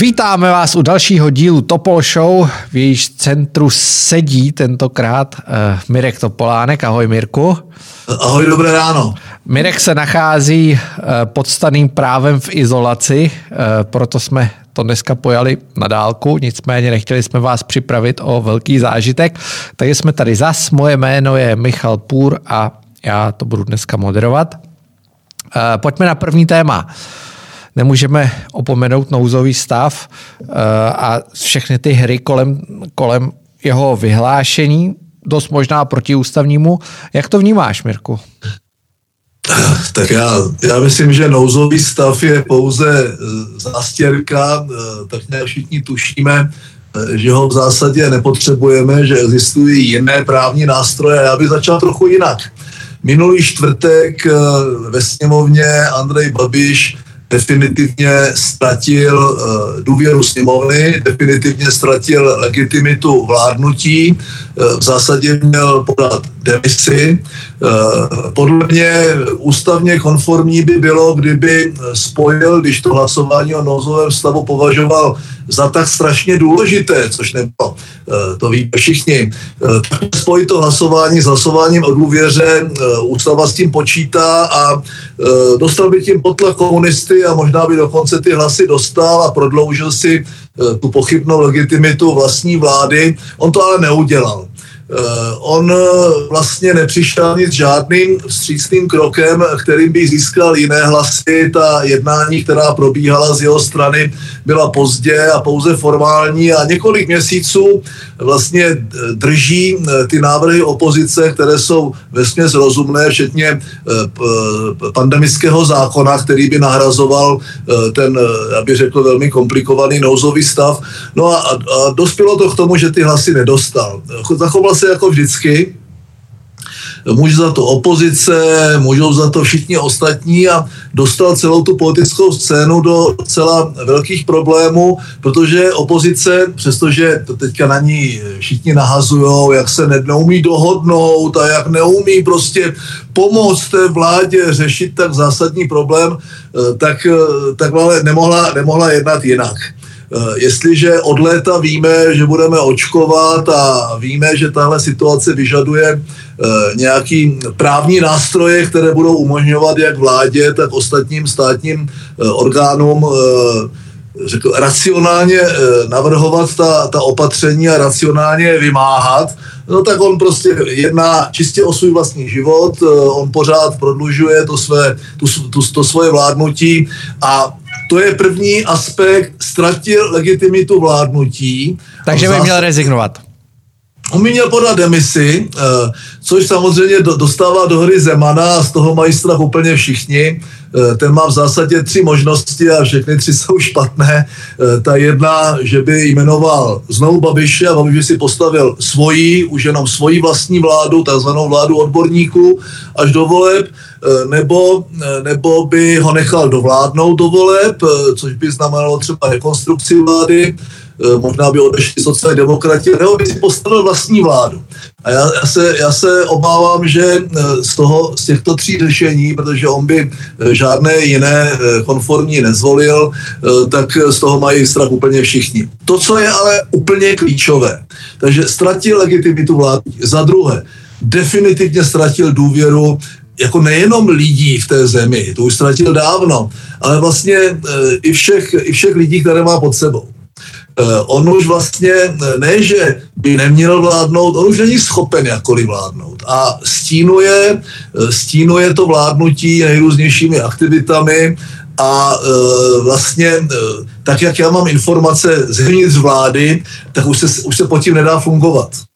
Vítáme vás u dalšího dílu Topol Show, v jejíž centru sedí tentokrát uh, Mirek Topolánek. Ahoj Mirku. Ahoj, dobré ráno. Mirek se nachází uh, pod staným právem v izolaci, uh, proto jsme to dneska pojali na dálku, nicméně nechtěli jsme vás připravit o velký zážitek, takže jsme tady zas. Moje jméno je Michal Půr a já to budu dneska moderovat. Uh, pojďme na první téma. Uh, nemůžeme opomenout nouzový stav eh, a všechny ty hry kolem, kolem jeho vyhlášení, dost možná protiústavnímu. Jak to vnímáš, Mirku? Tak já, já myslím, že nouzový stav je pouze eh, zástěrka, eh, tak nějak všichni tušíme, že ho v zásadě nepotřebujeme, že existují jiné právní nástroje. Já bych začal trochu jinak. Minulý čtvrtek ve sněmovně Andrej Babiš definitivně ztratil uh, důvěru sněmovny, definitivně ztratil legitimitu vládnutí, uh, v zásadě měl podat demisi. Uh, podle mě ústavně konformní by bylo, kdyby spojil, když to hlasování o nouzovém stavu považoval za tak strašně důležité, což nebylo, to ví všichni, tak spojit to hlasování s hlasováním o důvěře, ústava s tím počítá a dostal by tím potlak komunisty a možná by dokonce ty hlasy dostal a prodloužil si eh, tu pochybnou legitimitu vlastní vlády. On to ale neudělal. Eh, on eh, vlastně nepřišel nic žádným vstřícným krokem, kterým by získal jiné hlasy. Ta jednání, která probíhala z jeho strany, byla pozdě a pouze formální a několik měsíců vlastně drží ty návrhy opozice, které jsou vesměs rozumné, včetně pandemického zákona, který by nahrazoval ten, já bych řekl, velmi komplikovaný nouzový stav. No a, a dospělo to k tomu, že ty hlasy nedostal. Zachoval se jako vždycky, může za to opozice, můžou za to všichni ostatní a dostal celou tu politickou scénu do celá velkých problémů, protože opozice, přestože to teďka na ní všichni nahazují, jak se neumí dohodnout a jak neumí prostě pomoct té vládě řešit tak zásadní problém, eh, tak, eh, tak ale nemohla, nemohla jednat jinak. Eh, jestliže od léta víme, že budeme očkovat a víme, že tahle situace vyžaduje eh, nějaký právní nástroje, které budou umožňovat jak vládě, tak ostatním státním eh, orgánům řekl, racionálně navrhovat ta, ta opatření a racionálně vymáhat, no tak on prostě jedná čistě o svůj vlastní život, on pořád prodlužuje to, své, tu, tu, to svoje vládnutí a to je první aspekt, ztratil legitimitu vládnutí. Takže by měl rezignovat. On by měl podat demisi, eh, což samozřejmě dostává do hry Zemana a z toho mají strach úplně všichni. Eh, ten má v zásadě tři možnosti a všechny tři jsou špatné. Eh, ta jedna, že by jmenoval znovu Babiše a Babiš by si postavil svoji, už jenom svoji vlastní vládu, takzvanou vládu odborníků až do voleb, nebo, nebo by ho nechal dovládnout do voleb, což by znamenalo třeba rekonstrukci vlády, možná by odešli sociální demokrati, nebo by si postavil vlastní vládu. A já, já, se, já se obávám, že eh, z, toho, z těchto tří řešení, protože on by eh, žádné jiné konformní nezvolil, tak z toho mají strach úplně všichni. To, co je ale úplně klíčové, takže ztratil legitimitu vlády. Za druhé, definitivně ztratil důvěru jako nejenom lidí v té zemi, to už ztratil dávno, ale vlastně i všech, i všech lidí, které má pod sebou. Eh, on už vlastně eh, ne, že by neměl vládnout, on už není schopen jakkoliv vládnout. A stínuje, eh, stínuje to vládnutí nejrůznějšími aktivitami a vlastně tak, jak já mám informace zevnitř vlády, tak už se, už se pod tím nedá fungovat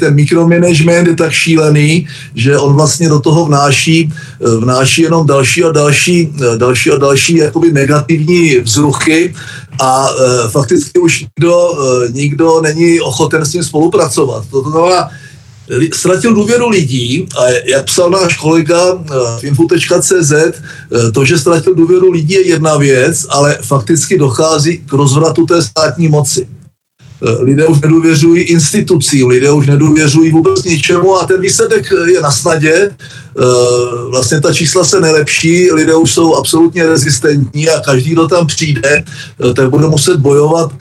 ten mikromanagement je tak šílený, že on vlastně do toho vnáší, eh, vnáší jenom další a další, eh, další a další jakoby negativní vzruchy a e, fakticky už nikdo, e, nikdo není ochoten s tím spolupracovat. To znamená, ztratil důvěru lidí a jak psal náš kolega v info.cz, to, že ztratil důvěru lidí je jedna věc, ale fakticky dochází k rozvratu té státní moci. Lidé už nedůvěřují institucím, lidé už nedůvěřují vůbec ničemu a ten výsledek je na snadě. Vlastně ta čísla se nelepší, lidé už jsou absolutně rezistentní a každý, kdo tam přijde, tak bude muset bojovat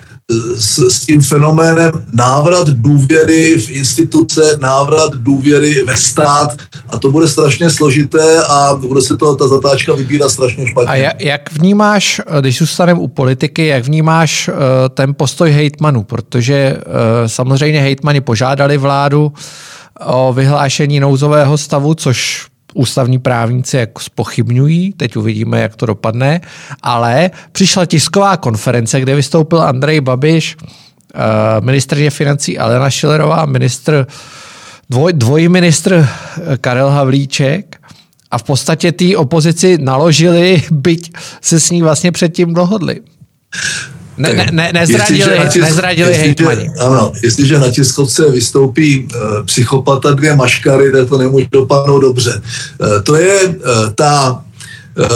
s, s tím fenoménem návrat důvěry v instituce, návrat důvěry ve stát a to bude strašně složité a bude se to ta zatáčka vybírat strašně špatně. A jak vnímáš, když zůstaneme u politiky, jak vnímáš uh, ten postoj hejtmanů, protože uh, samozřejmě hejtmani požádali vládu o vyhlášení nouzového stavu, což ústavní právníci jako spochybňují, teď uvidíme, jak to dopadne, ale přišla tisková konference, kde vystoupil Andrej Babiš, eh, ministrně financí Alena Šilerová, ministr, dvoj, dvojí ministr eh, Karel Havlíček a v podstatě té opozici naložili, byť se s ní vlastně předtím dohodli. Ne, ne, ne, nezradili, tisk, nezradili hejtmani. Ano, jestliže na tiskovce vystoupí uh, psychopata dvě maškary, tak to nemůže dopadnout dobře. Uh, to je uh, ta Uh,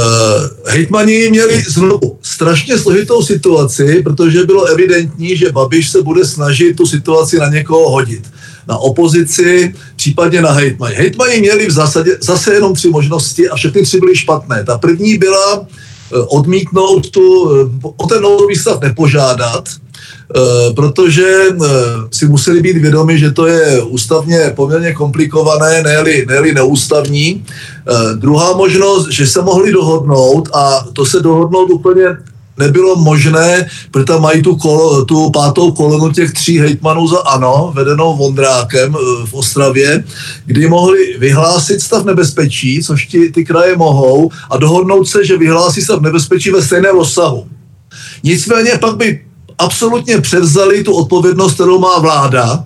hejtmani měli znovu strašně složitou situaci, protože bylo evidentní, že Babiš se bude snažit tu situaci na někoho hodit. Na opozici, případně na hejtmani. Hejtmani měli v zásadě zase jenom tři možnosti a všechny tři byly špatné. Ta první byla odmítnout tu, eh, o ten nouzový stav nepožádat, eh, protože si museli být vědomi, že to je ústavně poměrně komplikované, ne-li, ne neústavní. Druhá možnost, že se mohli dohodnout a to se dohodnout úplně nebylo možné, protože tam mají tu, kolo, tu pátou kolonu těch tří hejtmanů za ANO, vedenou Vondrákem eh, v Ostravě, kdy mohli vyhlásit stav nebezpečí, což ti, ty kraje mohou, a dohodnout se, že vyhlásí stav nebezpečí ve stejném rozsahu. Nicméně pak by absolutně převzali tu odpovědnost, kterou má vláda,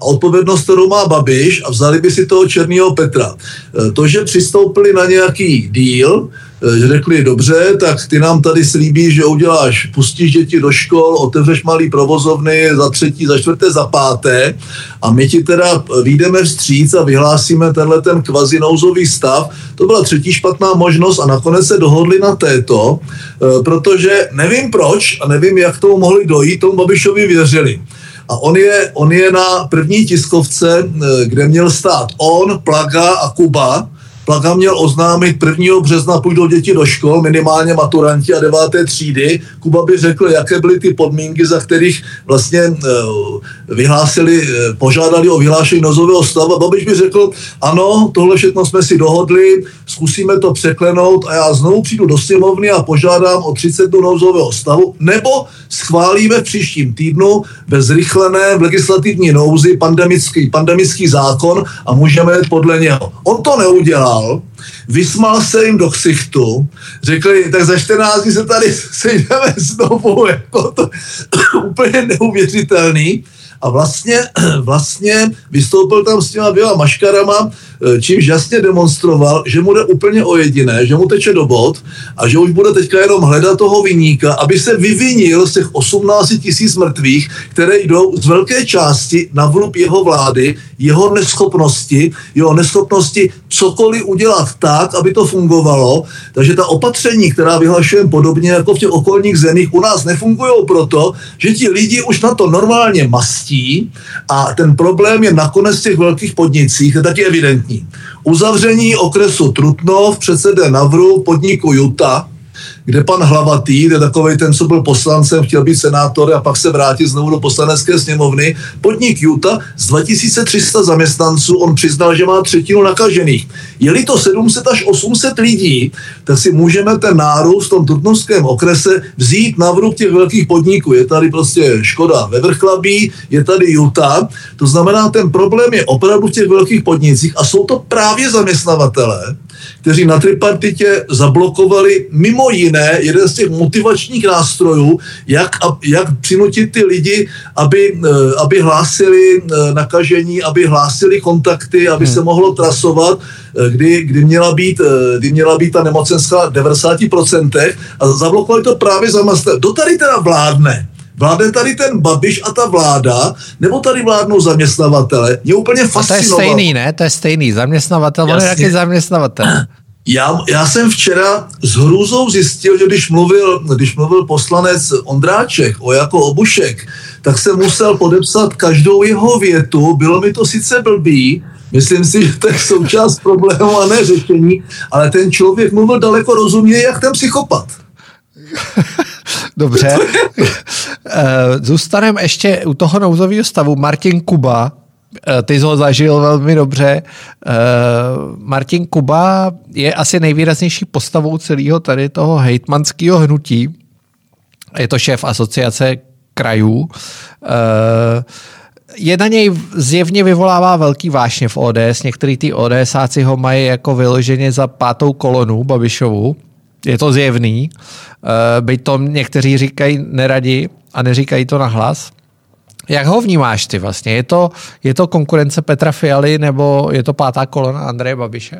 a odpovědnost, kterou má Babiš a vzali by si toho Černého Petra. Eh, to, že přistoupili na nějaký díl, že řekli, dobře, tak ty nám tady slíbí, že uděláš, pustíš děti do škol, otevřeš malý provozovny za třetí, za čtvrté, za páté a my ti teda výjdeme vstříc a vyhlásíme tenhle ten kvazi nouzový stav. To byla třetí špatná možnost a nakonec se dohodli na této, eh, protože nevím proč a nevím, jak tomu mohli dojít, tomu Babišovi věřili. A on je, on je na první tiskovce, eh, kde měl stát on, Plaga a Kuba, Plaga měl oznámit 1. března půjdou děti do škol, minimálně maturanti a deváté třídy. Kuba by řekl, jaké byly ty podmínky, za kterých vlastně eh, vyhlásili, eh, požádali o vyhlášení nozového stavu. Babiš by řekl, ano, tohle všechno jsme si dohodli, zkusíme to překlenout a já znovu přijdu do sněmovny a požádám o 30 dnů nouzového stavu, nebo schválíme v příštím týdnu ve zrychlené v legislativní nouzi pandemický, pandemický zákon a můžeme podle něho. On to neudělal udělal, vysmal se jim do ksichtu, řekli, tak za 14 dní se tady sejdeme znovu, jako to úplně neuvěřitelný. A vlastně, vlastně vystoupil tam s těma dvěma maškarama, Eh, čímž jasně demonstroval, že mu jde úplně o jediné, že mu teče do bod a že už bude teďka jenom hledat toho vyníka, aby se vyvinil z těch 18 tisíc mrtvých, které jdou z velké části na vrub jeho vlády, jeho neschopnosti, jeho neschopnosti cokoliv udělat tak, aby to fungovalo. Takže ta opatření, která vyhlašujeme podobně jako v těch okolních zemích, u nás nefungují proto, že ti lidi už na to normálně mastí a ten problém je nakonec v těch velkých podnicích, je taky evidentní evidentní. Uzavření okresu Trutnov, předsede Navru, podniku Juta, kde pan Hlavatý, kde takový ten, co byl poslancem, chtěl být senátor a pak se vrátit znovu do poslanecké sněmovny, podnik Juta z 2300 zaměstnanců, on přiznal, že má třetinu nakažených. Je-li to 700 až 800 lidí, tak si můžeme ten nárůst v tom trutnovském okrese vzít na vrub těch velkých podniků. Je tady prostě Škoda ve Vrchlabí, je tady Juta. To znamená, ten problém je opravdu v těch velkých podnicích a jsou to právě zaměstnavatele, kteří na tripartitě zablokovali mimo jiné jeden z těch motivačních nástrojů, jak, jak přinutit ty lidi, aby, eh, aby hlásili eh, nakažení, aby hlásili kontakty, aby hmm. se mohlo trasovat, eh, kdy, kdy, měla být, kdy měla být ta nemocenská v 90% a zablokovali to právě za Do tady teda vládne Vládne tady ten Babiš a ta vláda, nebo tady vládnou zaměstnavatele? Mě úplně fascinovalo. to je stejný, ne? To je stejný. Zaměstnavatel, on je taky zaměstnavatel. Já, já jsem včera s hrůzou zjistil, že když mluvil, když mluvil poslanec Ondráček o jako Obušek, tak jsem musel podepsat každou jeho větu. Bylo mi to sice blbý, Myslím si, že to je součást problému a ne řešení, ale ten člověk mluvil daleko rozuměji, jak ten psychopat. Dobře. Eh, zůstaneme ještě u toho nouzového stavu. Martin Kuba, ty jsi ho zažil velmi dobře. Eh, Martin Kuba je asi nejvýraznější postavou celého tady toho hejtmanského hnutí. Je to šéf asociace krajů je na něj zjevně vyvolává velký vášně v ODS. Některý ty ODSáci ho mají jako vyloženě za pátou kolonu Babišovu. Je to zjevný. Eh, byť to někteří říkají neradi a neříkají to nahlas. Jak ho vnímáš ty vlastně? Je to, je to konkurence Petra Fialy nebo je to pátá kolona Andreje Babiše?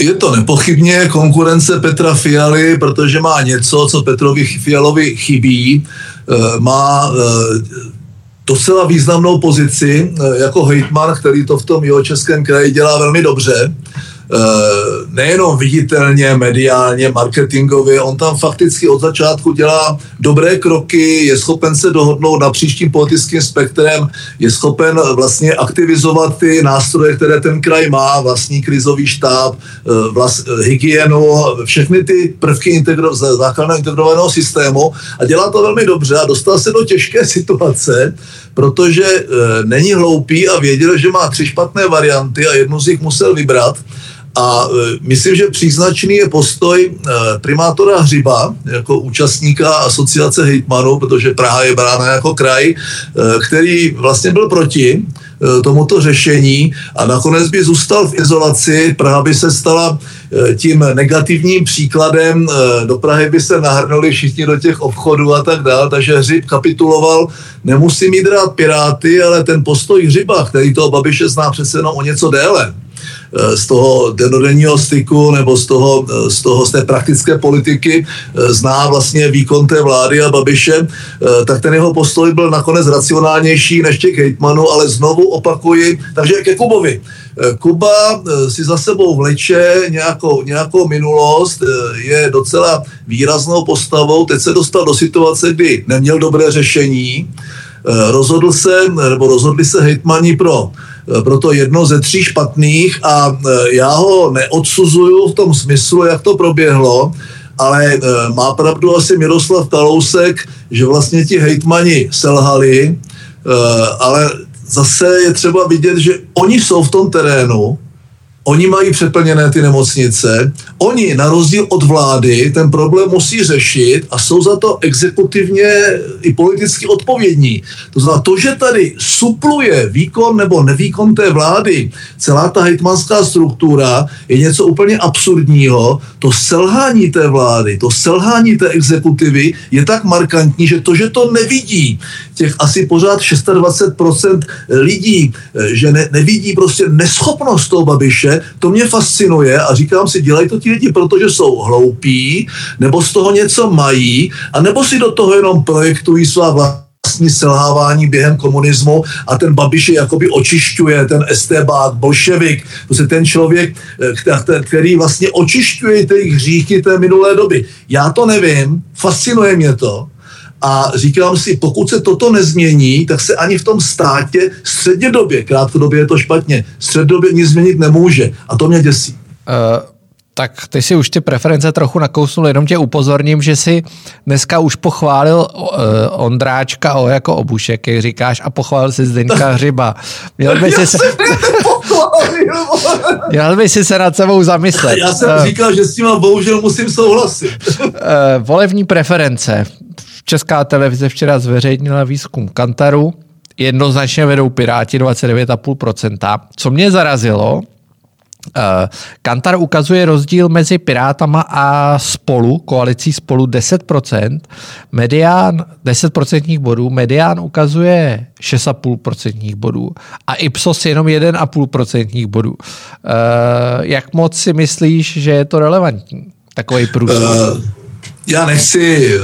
Je to nepochybně konkurence Petra Fialy, protože má něco, co Petrovi Fialovi chybí. Eh, má eh, docela významnou pozici eh, jako hejtman, který to v tom jeho českém kraji dělá velmi dobře. Eh, nejenom viditelně, mediálně, marketingově, on tam fakticky od začátku dělá dobré kroky, je schopen se dohodnout na příštím politickým spektrem, je schopen vlastně aktivizovat ty nástroje, které ten kraj má, vlastní krizový štáb, eh, vlast, hygienu, všechny ty prvky integro, základného integrovaného systému a dělá to velmi dobře a dostal se do těžké situace, protože není hloupý a věděl, že má tři špatné varianty a jednu z nich musel vybrat. A e, myslím, že příznačný je postoj e, primátora Hřiba jako účastníka asociace hejtmanů, protože Praha je brána jako kraj, e, který vlastně byl proti tomuto řešení a nakonec by zůstal v izolaci. Praha by se stala tím negativním příkladem. Do Prahy by se nahrnuli všichni do těch obchodů a tak dále, takže Hřib kapituloval. Nemusí mít rád Piráty, ale ten postoj Hřiba, který toho Babiše zná přece jenom o něco déle, z toho denodenního styku nebo z toho, eh, z toho z té praktické politiky eh, zná vlastně výkon té vlády a Babiše, tak ten jeho postoj byl nakonec racionálnější než těch hejtmanů, ale znovu opakuji, takže ke Kubovi. Kuba si za sebou vleče nějakou, nějakou minulost, je docela výraznou postavou, teď se dostal do situace, kdy neměl dobré řešení, rozhodl se, nebo rozhodli se hejtmani pro Eh, proto jedno ze tří špatných a eh, já ho neodsuzuju v tom smyslu, jak to proběhlo, ale eh, má pravdu asi Miroslav Kalousek, že vlastně ti hejtmani selhali, ale zase je třeba vidět, že oni jsou v tom terénu, Oni mají přeplněné ty nemocnice, oni na rozdíl od vlády ten problém musí řešit a jsou za to exekutivně i politicky odpovědní. To znamená, to, že tady supluje výkon nebo nevýkon té vlády, celá ta hejtmanská struktura je něco úplně absurdního. To selhání té vlády, to selhání té exekutivy je tak markantní, že to, že to nevidí těch asi pořád 26% lidí, že ne, nevidí prostě neschopnost toho Babiše, to mě fascinuje a říkám si, dělají to ti lidi, protože jsou hloupí, nebo z toho něco mají, a nebo si do toho jenom projektují svá vlastní selhávání během komunismu a ten Babiš je jakoby očišťuje, ten estébák, bolševik, prostě ten člověk, eh, který vlastně očišťuje ty hříchy té minulé doby. Já to nevím, fascinuje mě to, a říkám si, pokud se toto nezmění, tak se ani v tom státě střednědobě, krátkodobě je to špatně, střednědobě nic změnit nemůže. A to mě děsí. Uh tak ty si už ty preference trochu nakousnul, jenom tě upozorním, že si dneska už pochválil uh, Ondráčka o jako obušek, jak říkáš, a pochválil si Zdeňka Hřiba. Měl by si se... Měl by si se nad sebou zamyslet. Já jsem uh, říkal, že s tím bohužel musím souhlasit. uh, volební preference. Česká televize včera zveřejnila výzkum Kantaru. Jednoznačně vedou Piráti 29,5%. Co mě zarazilo, eh, Kantar ukazuje rozdíl mezi Pirátama a spolu, koalicí spolu 10%, medián 10% bodů, medián ukazuje 6,5% bodů a Ipsos jenom 1,5% bodů. Eh, jak moc si myslíš, že je to relevantní, takový průzkum? Uh, já nechci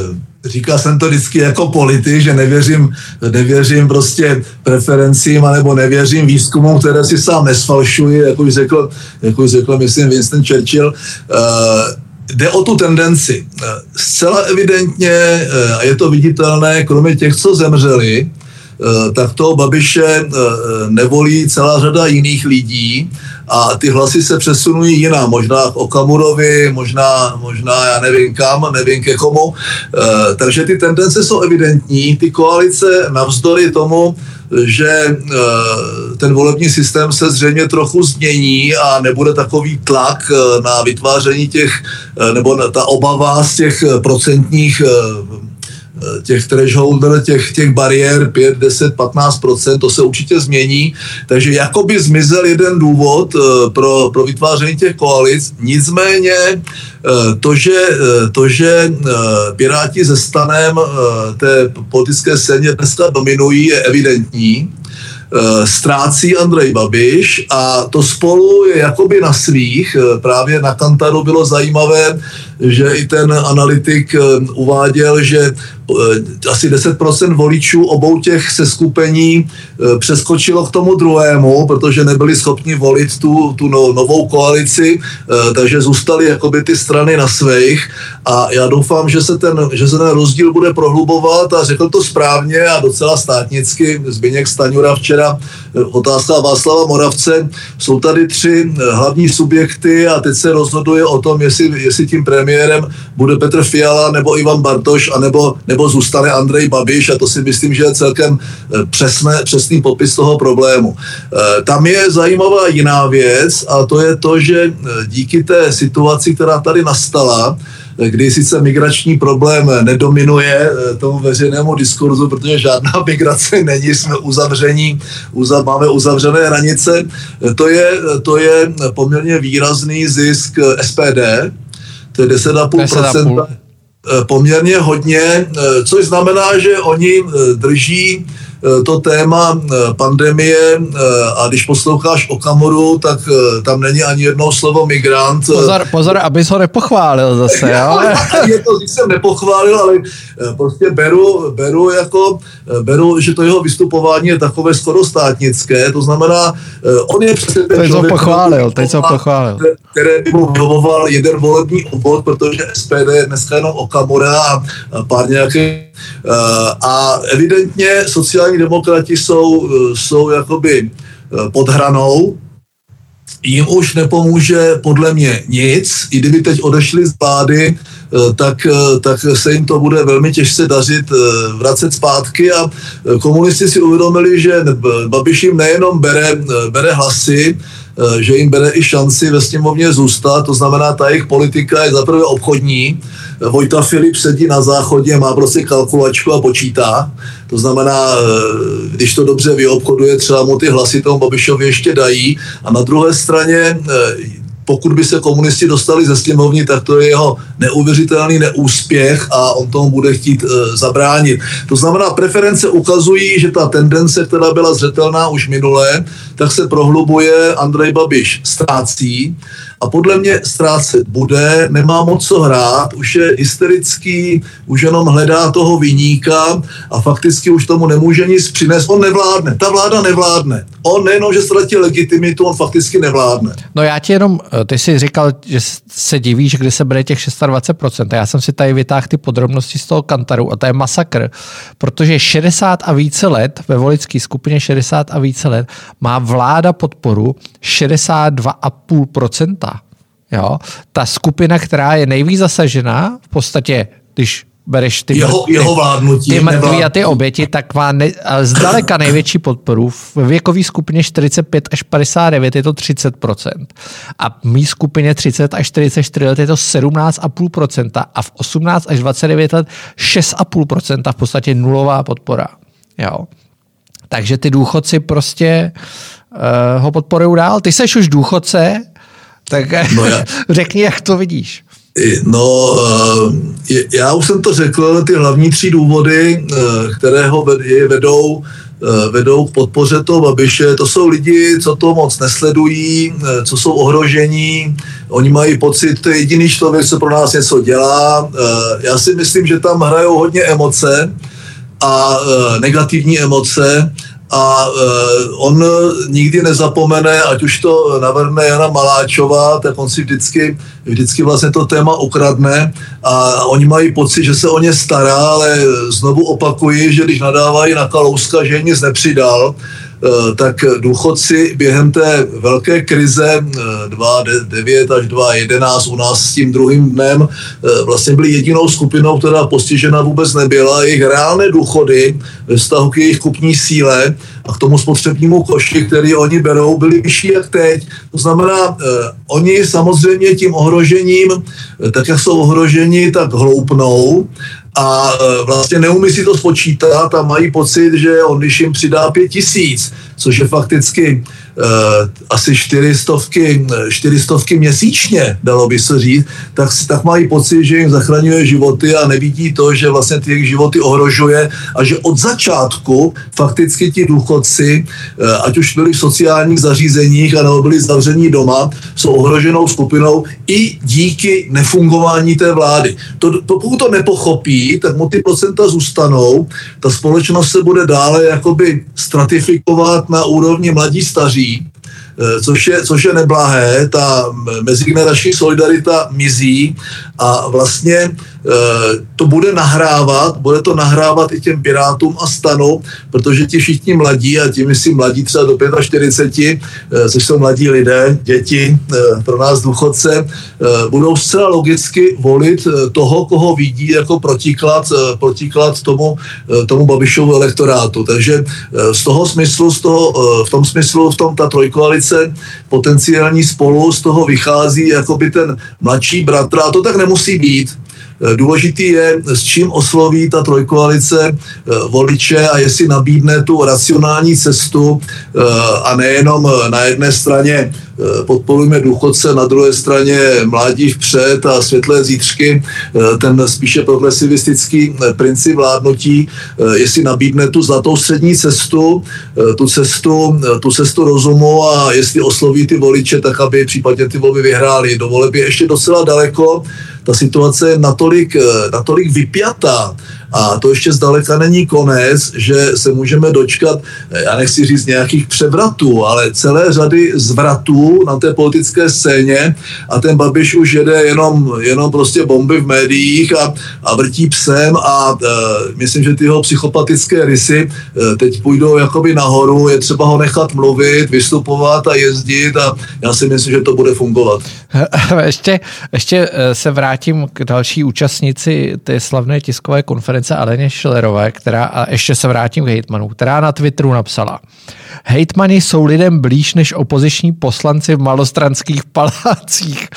říkal jsem to vždycky jako politik, že nevěřím, nevěřím prostě preferencím, anebo nevěřím výzkumům, které si sám nesfalšuji, jak už řekl, jak už řekl myslím, Winston Churchill. Uh, jde o tu tendenci. Uh, zcela evidentně, uh, a je to viditelné, kromě těch, co zemřeli, tak toho Babiše nevolí celá řada jiných lidí a ty hlasy se přesunují jinam, možná k Okamurovi, možná, možná já nevím kam, nevím ke komu. Takže ty tendence jsou evidentní, ty koalice navzdory tomu, že eh, ten volební systém se zřejmě trochu změní a nebude takový tlak eh, na vytváření těch, eh, nebo ta obava z těch procentních těch thresholder, těch, těch bariér 5, 10, 15% to se určitě změní. Takže jakoby zmizel jeden důvod pro, pro vytváření těch koalic. Nicméně to, že, to, že Piráti ze stanem té politické scéně dneska dominují, je evidentní. Eh, ztrácí Andrej Babiš a to spolu je jakoby na svých. Eh, právě na Kantaru bylo zajímavé, že i ten analytik eh, uváděl, že asi 10% voličů obou těch seskupení přeskočilo k tomu druhému, protože nebyli schopni volit tu, tu no, novou koalici, takže zůstali jakoby ty strany na svých a já doufám, že se ten, že se ten rozdíl bude prohlubovat a řekl to správně a docela státnicky Zbyněk Staňura včera eh, otázka Václava Moravce. Jsou tady tři eh, hlavní subjekty a teď se rozhoduje o tom, jestli, jestli tím premiérem bude Petr Fiala nebo Ivan Bartoš, anebo, nebo zůstane Andrej Babiš a to si myslím, že je celkem eh, přesné, přesný popis toho problému. Tam je zajímavá jiná věc a to je to, že díky té situaci, která tady nastala, kdy sice migrační problém nedominuje eh, tomu veřejnému diskurzu, protože žádná migrace není, jsme uzavření, uzav, máme uzavřené hranice. To je, to je poměrně výrazný zisk SPD, to je 10,5%. Eh, poměrně hodně, eh, což znamená, že oni drží Eh, to téma eh, pandemie eh, a když posloucháš o Kamoru, tak tam není ani jedno slovo migrant. Pozor, pozor, abys ho nepochválil zase, jo? je to, jsem nepochválil, ale prostě beru, beru jako, beru, že to jeho vystupování je takové skoro státnické, to znamená, on je přesně ten teď člověk, pochválil, teď ho pochválil. Který mu vyhovoval jeden volební obvod, protože SPD je dneska jenom Okamura a pár nějakých a evidentně sociální demokrati jsou, jsou jakoby eh, pod hranou, jim už nepomůže podle mě nic. I kdyby teď odešli z vlády, eh, tak, eh, tak se jim to bude velmi těžce dařit vracet zpátky. A komunisti si uvědomili, že Babiš jim nejenom bere, bere hlasy, že jim bere i šanci ve sněmovně zůstat, to znamená, ta jejich politika je zaprvé obchodní, Vojta Filip sedí na záchodě, má prostě kalkulačku a počítá. To znamená, eh, když to dobře vyobchoduje, třeba mu ty hlasy tomu Babišovi ještě dají. A na druhé straně eh, pokud by se komunisti dostali ze sněmovny, tak to je jeho neuvěřitelný neúspěch a on tomu bude chtít e, zabránit. To znamená, preference ukazují, že ta tendence, která byla zřetelná už minulé, tak se prohlubuje, Andrej Babiš ztrácí a podle mě ztrácet bude, nemá moc co hrát, už je hysterický, už jenom hledá toho vyníka a fakticky už tomu nemůže nic přinést. On nevládne, ta vláda nevládne. On nejenom, že ztratil legitimitu, on fakticky nevládne. No já ti jenom, eh, ty jsi říkal, že se divíš, kde se bere těch 26%. Já jsem si tady vytáhl ty podrobnosti z toho kantaru a to je masakr, protože 60 a více let, ve volické skupině 60 a více let, má vláda podporu 62,5%. Jo? Ta skupina, která je nejvíc zasažená, v podstatě, když bereš ty, jeho, jeho vládnutí, ty mrtví a ty oběti, tak má ne, zdaleka největší podporu. V věkové skupině 45 až 59 je to 30%. A v mý skupině 30 až 44 let je to 17,5% a v 18 až 29 let 6,5% v podstatě nulová podpora. Jo. Takže ty důchodci prostě uh, ho podporují dál. Ty seš už důchodce, tak no já... řekni, jak to vidíš. No, eh, já už jsem to řekl, ty hlavní tři důvody, eh, které ho vedou, eh, vedou k podpoře toho Babiše, to jsou lidi, co to moc nesledují, co jsou ohrožení, oni mají pocit, to je jediný člověk, co pro nás něco dělá. Já si myslím, že tam hrajou hodně emoce a negativní emoce a on nikdy nezapomene, ať už to navrhne Jana Maláčová, tak on si vždycky, vždycky vlastně to téma ukradne. A oni mají pocit, že se o ně stará, ale znovu opakuji, že když nadávají na Kalouska, že nic nepřidal, tak důchodci během té velké krize 2.9 eh, až 2.11 u nás s tím druhým dnem eh, vlastně byli jedinou skupinou, která postižena vůbec nebyla. Jejich reálné důchody ve vztahu k jejich kupní síle a k tomu spotřebnímu koši, který oni berou, byly vyšší jak teď. To znamená, oni samozřejmě tím ohrožením, tak jak jsou ohroženi, tak hloupnou a e, vlastně neumí si to spočítat a mají pocit, že on když jim přidá pět tisíc, což je fakticky uh, asi čtyřistovky, čtyřistovky měsíčně, dalo by se říct, tak, tak mají pocit, že jim zachraňuje životy a nevidí to, že vlastně ty jejich životy ohrožuje a že od začátku fakticky ti důchodci, uh, ať už byli v sociálních zařízeních a nebo byli zavření doma, jsou ohroženou skupinou i díky nefungování té vlády. To, to, pokud to nepochopí, tak mu ty procenta zůstanou, ta společnost se bude dále jakoby stratifikovat na úrovni mladí staří, Eh, což je, což je neblahé, ta mezigenerační solidarita mizí a vlastně to bude nahrávat, bude to nahrávat i těm pirátům a stanu, protože ti všichni mladí, a ti myslím mladí třeba do 45, eh, což jsou mladí lidé, děti, pro nás důchodce, budou zcela logicky volit toho, koho vidí jako protiklad, protiklad tomu, tomu Babišovu elektorátu. Takže z toho smyslu, z toho, v tom smyslu, v tom ta trojkoalice potenciální spolu z toho vychází jakoby ten mladší bratr a to tak nemusí být. Eh, důležitý je, s čím osloví ta trojkoalice eh, voliče a jestli nabídne tu racionální cestu eh, a nejenom na jedné straně podporujeme důchodce, na druhé straně mládí vpřed a světlé zítřky, ten spíše progresivistický princip vládnutí, jestli nabídne tu zlatou střední cestu, tu cestu, tu cestu rozumu a jestli osloví ty voliče, tak aby případně ty volby vyhráli. Do voleby ještě docela daleko, ta situace je natolik, eh, natolik vypjatá, a to ještě zdaleka není konec, že se můžeme dočkat, já nechci říct nějakých převratů, ale celé řady zvratů na té politické scéně a ten Babiš už jede jenom, jenom prostě bomby v médiích a, a vrtí psem a e, myslím, že ty jeho psychopatické rysy e, teď půjdou jakoby nahoru, je třeba ho nechat mluvit, vystupovat a jezdit a já si myslím, že to bude fungovat. Ještě, ještě se vrátím k další účastnici té slavné tiskové konference konference Aleně Schillerové, která, a ještě se vrátím k hejtmanů, která na Twitteru napsala, hejtmani jsou lidem blíž než opoziční poslanci v malostranských palácích.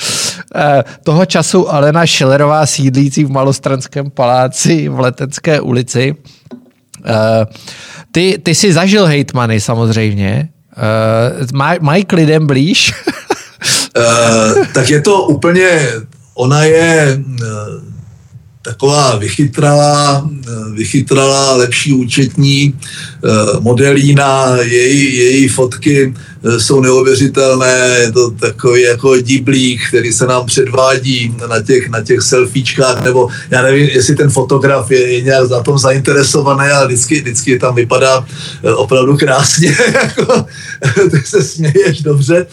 Eh, toho času Alena Schillerová sídlící v malostranském paláci v Letecké ulici. Eh, ty, ty jsi zažil hejtmany samozřejmě. Eh, mají k lidem blíž? tak je to úplně, ona je taková vychytralá, vychytralá lepší účetní eh, modelína, její, její fotky eh, jsou neuvěřitelné, je to takový jako diblík, který se nám předvádí na těch, na těch selfiečkách, nebo já nevím, jestli ten fotograf je, je nějak na tom zainteresovaný, ale vždycky, vždycky tam vypadá eh, opravdu krásně, jako, tak se směješ dobře.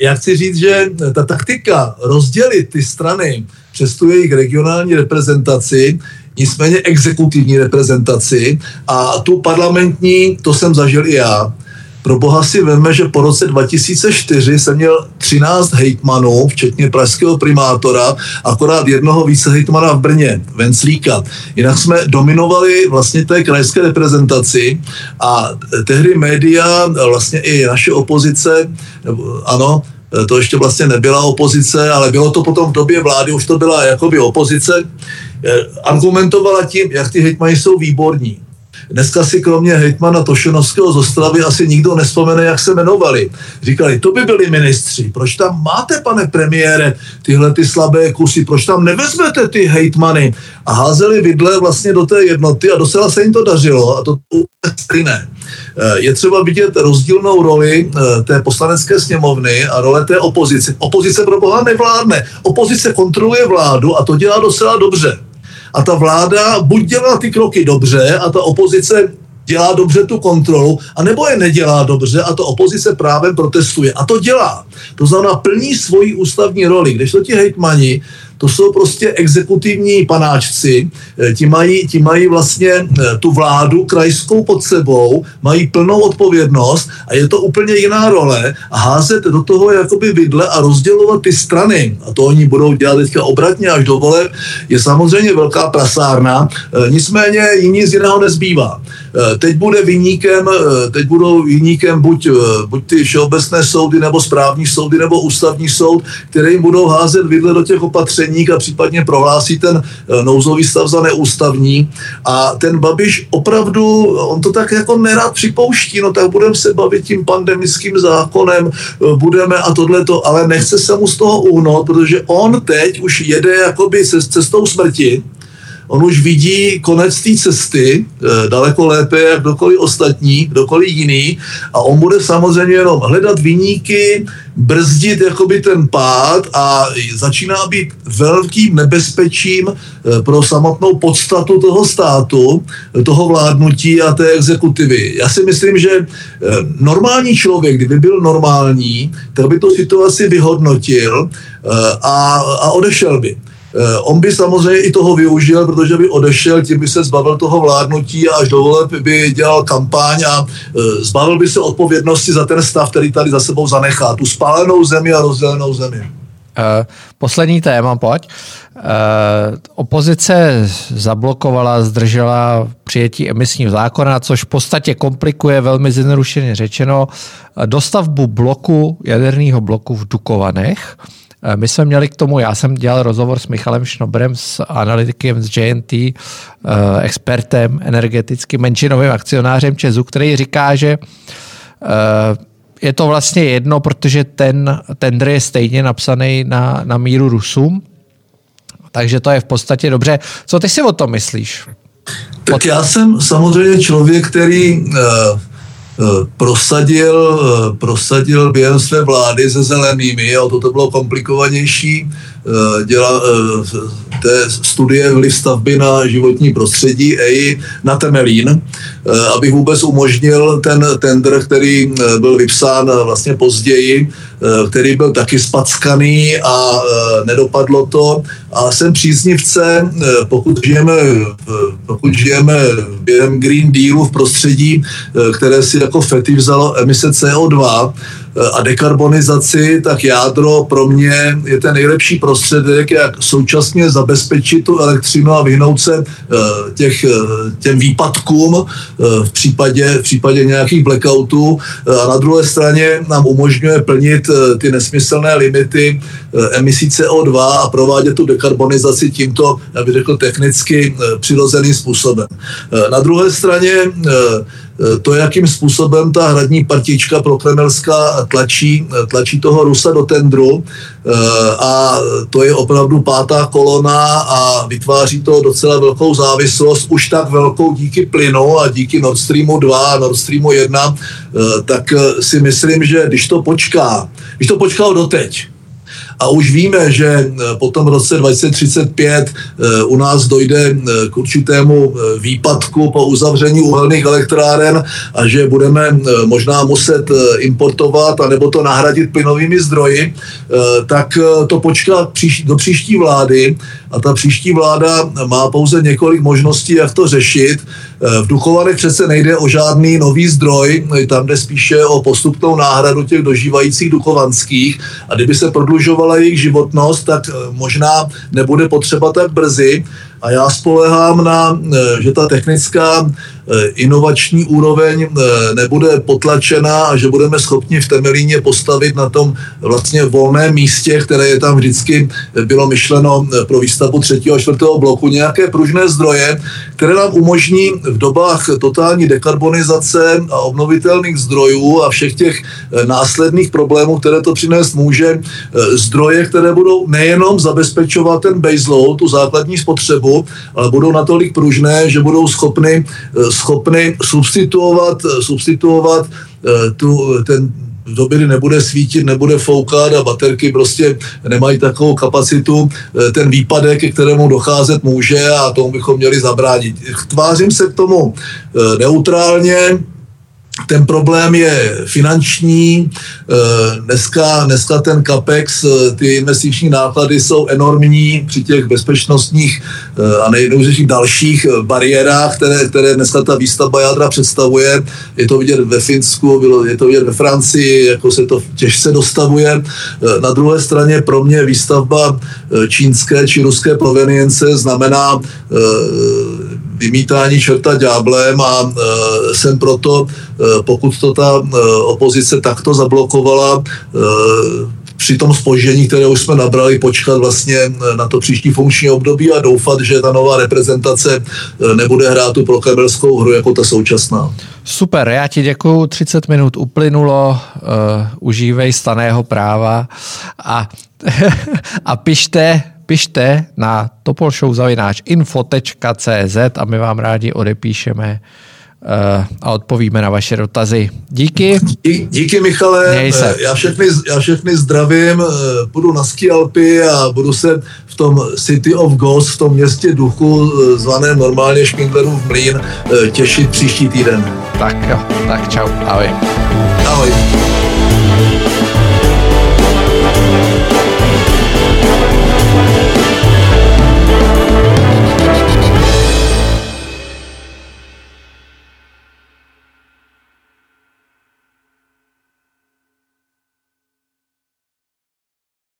Já chci říct, že ta taktika rozdělit ty strany přes tu jejich regionální reprezentaci, nicméně exekutivní reprezentaci a tu parlamentní, to jsem zažil i já. Pro boha si veme, že po roce 2004 jsem měl 13 hejtmanů, včetně pražského primátora, akorát jednoho více hejtmana v Brně, Venclíka. Jinak jsme dominovali vlastně té krajské reprezentaci a tehdy média, vlastně i naše opozice, ano, to ještě vlastně nebyla opozice, ale bylo to potom v době vlády, už to byla jakoby opozice, eh, argumentovala tím, jak ty hejtmani jsou výborní. Dneska si kromě hejtmana Tošenovského z Ostravy asi nikdo nespomene, jak se jmenovali. Říkali, to by byli ministři, proč tam máte, pane premiére, tyhle ty slabé kusy, proč tam nevezmete ty hejtmany? A házeli vidle vlastně do té jednoty a docela se jim to dařilo a to stejné. Eh, je třeba vidět rozdílnou roli eh, té poslanecké sněmovny a role té opozice. Opozice pro boha nevládne. Opozice kontroluje vládu a to dělá docela dobře. A ta vláda buď dělá ty kroky dobře a ta opozice dělá dobře tu kontrolu, anebo je nedělá dobře a to opozice právem protestuje. A to dělá. To znamená, plní svoji ústavní roli. Když to ti hejtmani to jsou prostě exekutivní panáčci, eh, ti mají, ti mají vlastně eh, tu vládu krajskou pod sebou, mají plnou odpovědnost a je to úplně jiná role a házet do toho jakoby vidle a rozdělovat ty strany, a to oni budou dělat teďka obratně až do voleb, je samozřejmě velká prasárna, eh, nicméně jiní z jiného nezbývá. Teď bude vyníkem, teď budou vyníkem buď, buď ty všeobecné soudy, nebo správní soudy, nebo ústavní soud, které jim budou házet vidle do těch opatření, a případně prohlásí ten eh, nouzový stav za neústavní. A ten Babiš opravdu, on to tak jako nerad připouští, no tak budeme se bavit tím pandemickým zákonem, eh, budeme a tohleto, ale nechce se mu z toho uhnout, protože on teď už jede jakoby se cestou smrti, on už vidí konec té cesty e, daleko lépe jak kdokoliv ostatní, kdokoliv jiný a on bude samozřejmě jenom hledat vyníky, brzdit jakoby ten pád a začíná být velkým nebezpečím e, pro samotnou podstatu toho státu, toho vládnutí a té exekutivy. Já si myslím, že e, normální člověk, kdyby byl normální, tak by tu situaci vyhodnotil a, a odešel by. Eh, on by samozřejmě i toho využil, protože by odešel, tím by se zbavil toho vládnutí a až do voleb by dělal kampaň a eh, zbavil by se odpovědnosti za ten stav, který tady za sebou zanechá. Tu spálenou zemi a rozdělenou zemi. Uh, poslední téma, pojď. Opozice zablokovala, zdržela přijetí emisního zákona, což v podstatě komplikuje velmi zjednodušeně řečeno dostavbu bloku, jaderného bloku v Dukovanech. Eh, my jsme měli k tomu, já jsem dělal rozhovor s Michalem Šnobrem, s analytikem z JNT, eh, expertem energetickým, menšinovým akcionářem Česu, který říká, že eh, je to vlastně jedno, protože ten tender je stejně napsaný na, na míru Rusům, takže to je v podstatě dobře. Co ty si o tom myslíš? Tak já jsem samozřejmě člověk, který prosadil, eh, prosadil během své vlády se zelenými a toto bylo komplikovanější Eh, dělá eh, té studie vliv stavby na životní prostředí EI na Temelín, eh, aby vůbec umožnil ten tender, který byl vypsán vlastně později, který byl taky spackaný a nedopadlo to. A jsem příznivce, pokud žijeme, pokud žijeme během Green Dealu v prostředí, které si jako fety vzalo emise CO2, a dekarbonizaci, tak jádro pro mě je ten nejlepší prostředek, jak současně zabezpečit tu elektřinu a vyhnout se eh, těch, eh, těm výpadkům eh, v případě, v případě nějakých blackoutů. A na druhé straně nám umožňuje plnit ty nesmyslné limity emisí CO2 a provádět tu dekarbonizaci tímto, já bych řekl, technicky přirozeným způsobem. Na druhé straně to, jakým způsobem ta hradní partička prokremelská tlačí, tlačí toho Rusa do tendru eh, a to je opravdu pátá kolona a vytváří to docela velkou závislost, už tak velkou díky plynu a díky Nord Streamu 2 a Nord Streamu 1, eh, tak si myslím, že když to počká, když to počkalo doteď, a už víme, že eh, po tom roce 2035 eh, u nás dojde eh, k určitému výpadku po uzavření uhelných elektráren a že budeme možná muset importovat a nebo to nahradit plynovými zdroji, tak to počká do příští vlády a ta příští vláda má pouze několik možností, jak to řešit. V Duchovanech přece nejde o žádný nový zdroj, tam jde spíše o postupnou náhradu těch dožívajících duchovanských. A kdyby se prodlužovala jejich životnost, tak eh, možná nebude potřeba tak brzy. A já spolehám na, eh, že ta technická inovační úroveň nebude potlačena a že budeme schopni v Temelíně postavit na tom vlastně volném místě, které je tam vždycky bylo myšleno pro výstavbu třetího a čtvrtého bloku, nějaké pružné zdroje, které nám umožní v dobách totální dekarbonizace a obnovitelných zdrojů a všech těch následných problémů, které to přinést může, zdroje, které budou nejenom zabezpečovat ten baseload, tu základní spotřebu, ale budou natolik pružné, že budou schopny, eh, schopny substituovat, eh, substituovat eh, tu, ten v době, kdy nebude svítit, nebude foukat a baterky prostě nemají takovou kapacitu, ten výpadek, ke kterému docházet může a tomu bychom měli zabránit. Tvářím se k tomu neutrálně, ten problém je finanční. Eh, dneska, dneska ten CAPEX, eh, ty investiční náklady jsou enormní při těch bezpečnostních eh, a nejdůležitějších dalších bariérách, které, které dneska ta výstavba jádra představuje. Je to vidět ve Finsku, je to vidět ve Francii, jako se to těžce dostavuje. Na druhé straně pro mě výstavba čínské či ruské provenience znamená vymítání čerta ďáblem a jsem proto, pokud to ta opozice takto zablokovala, při tom spoždění, které už jsme nabrali, počkat vlastně na to příští funkční období a doufat, že ta nová reprezentace nebude hrát tu prokabelskou hru jako ta současná. Super, já ti děkuju, 30 minut uplynulo, uh, užívej staného práva a, a pište, pište na topolshowzavináč.info.cz a my vám rádi odepíšeme uh, a odpovíme na vaše dotazy. Díky. Dí, díky Michale, se. já všechny, já všechny zdravím, budu na Skialpy a budu se v tom City of Ghost, v tom městě duchu, zvaném normálně Špindlerův mlín, těšit příští týden. Tak jo, tak čau, ahoj. Ahoj.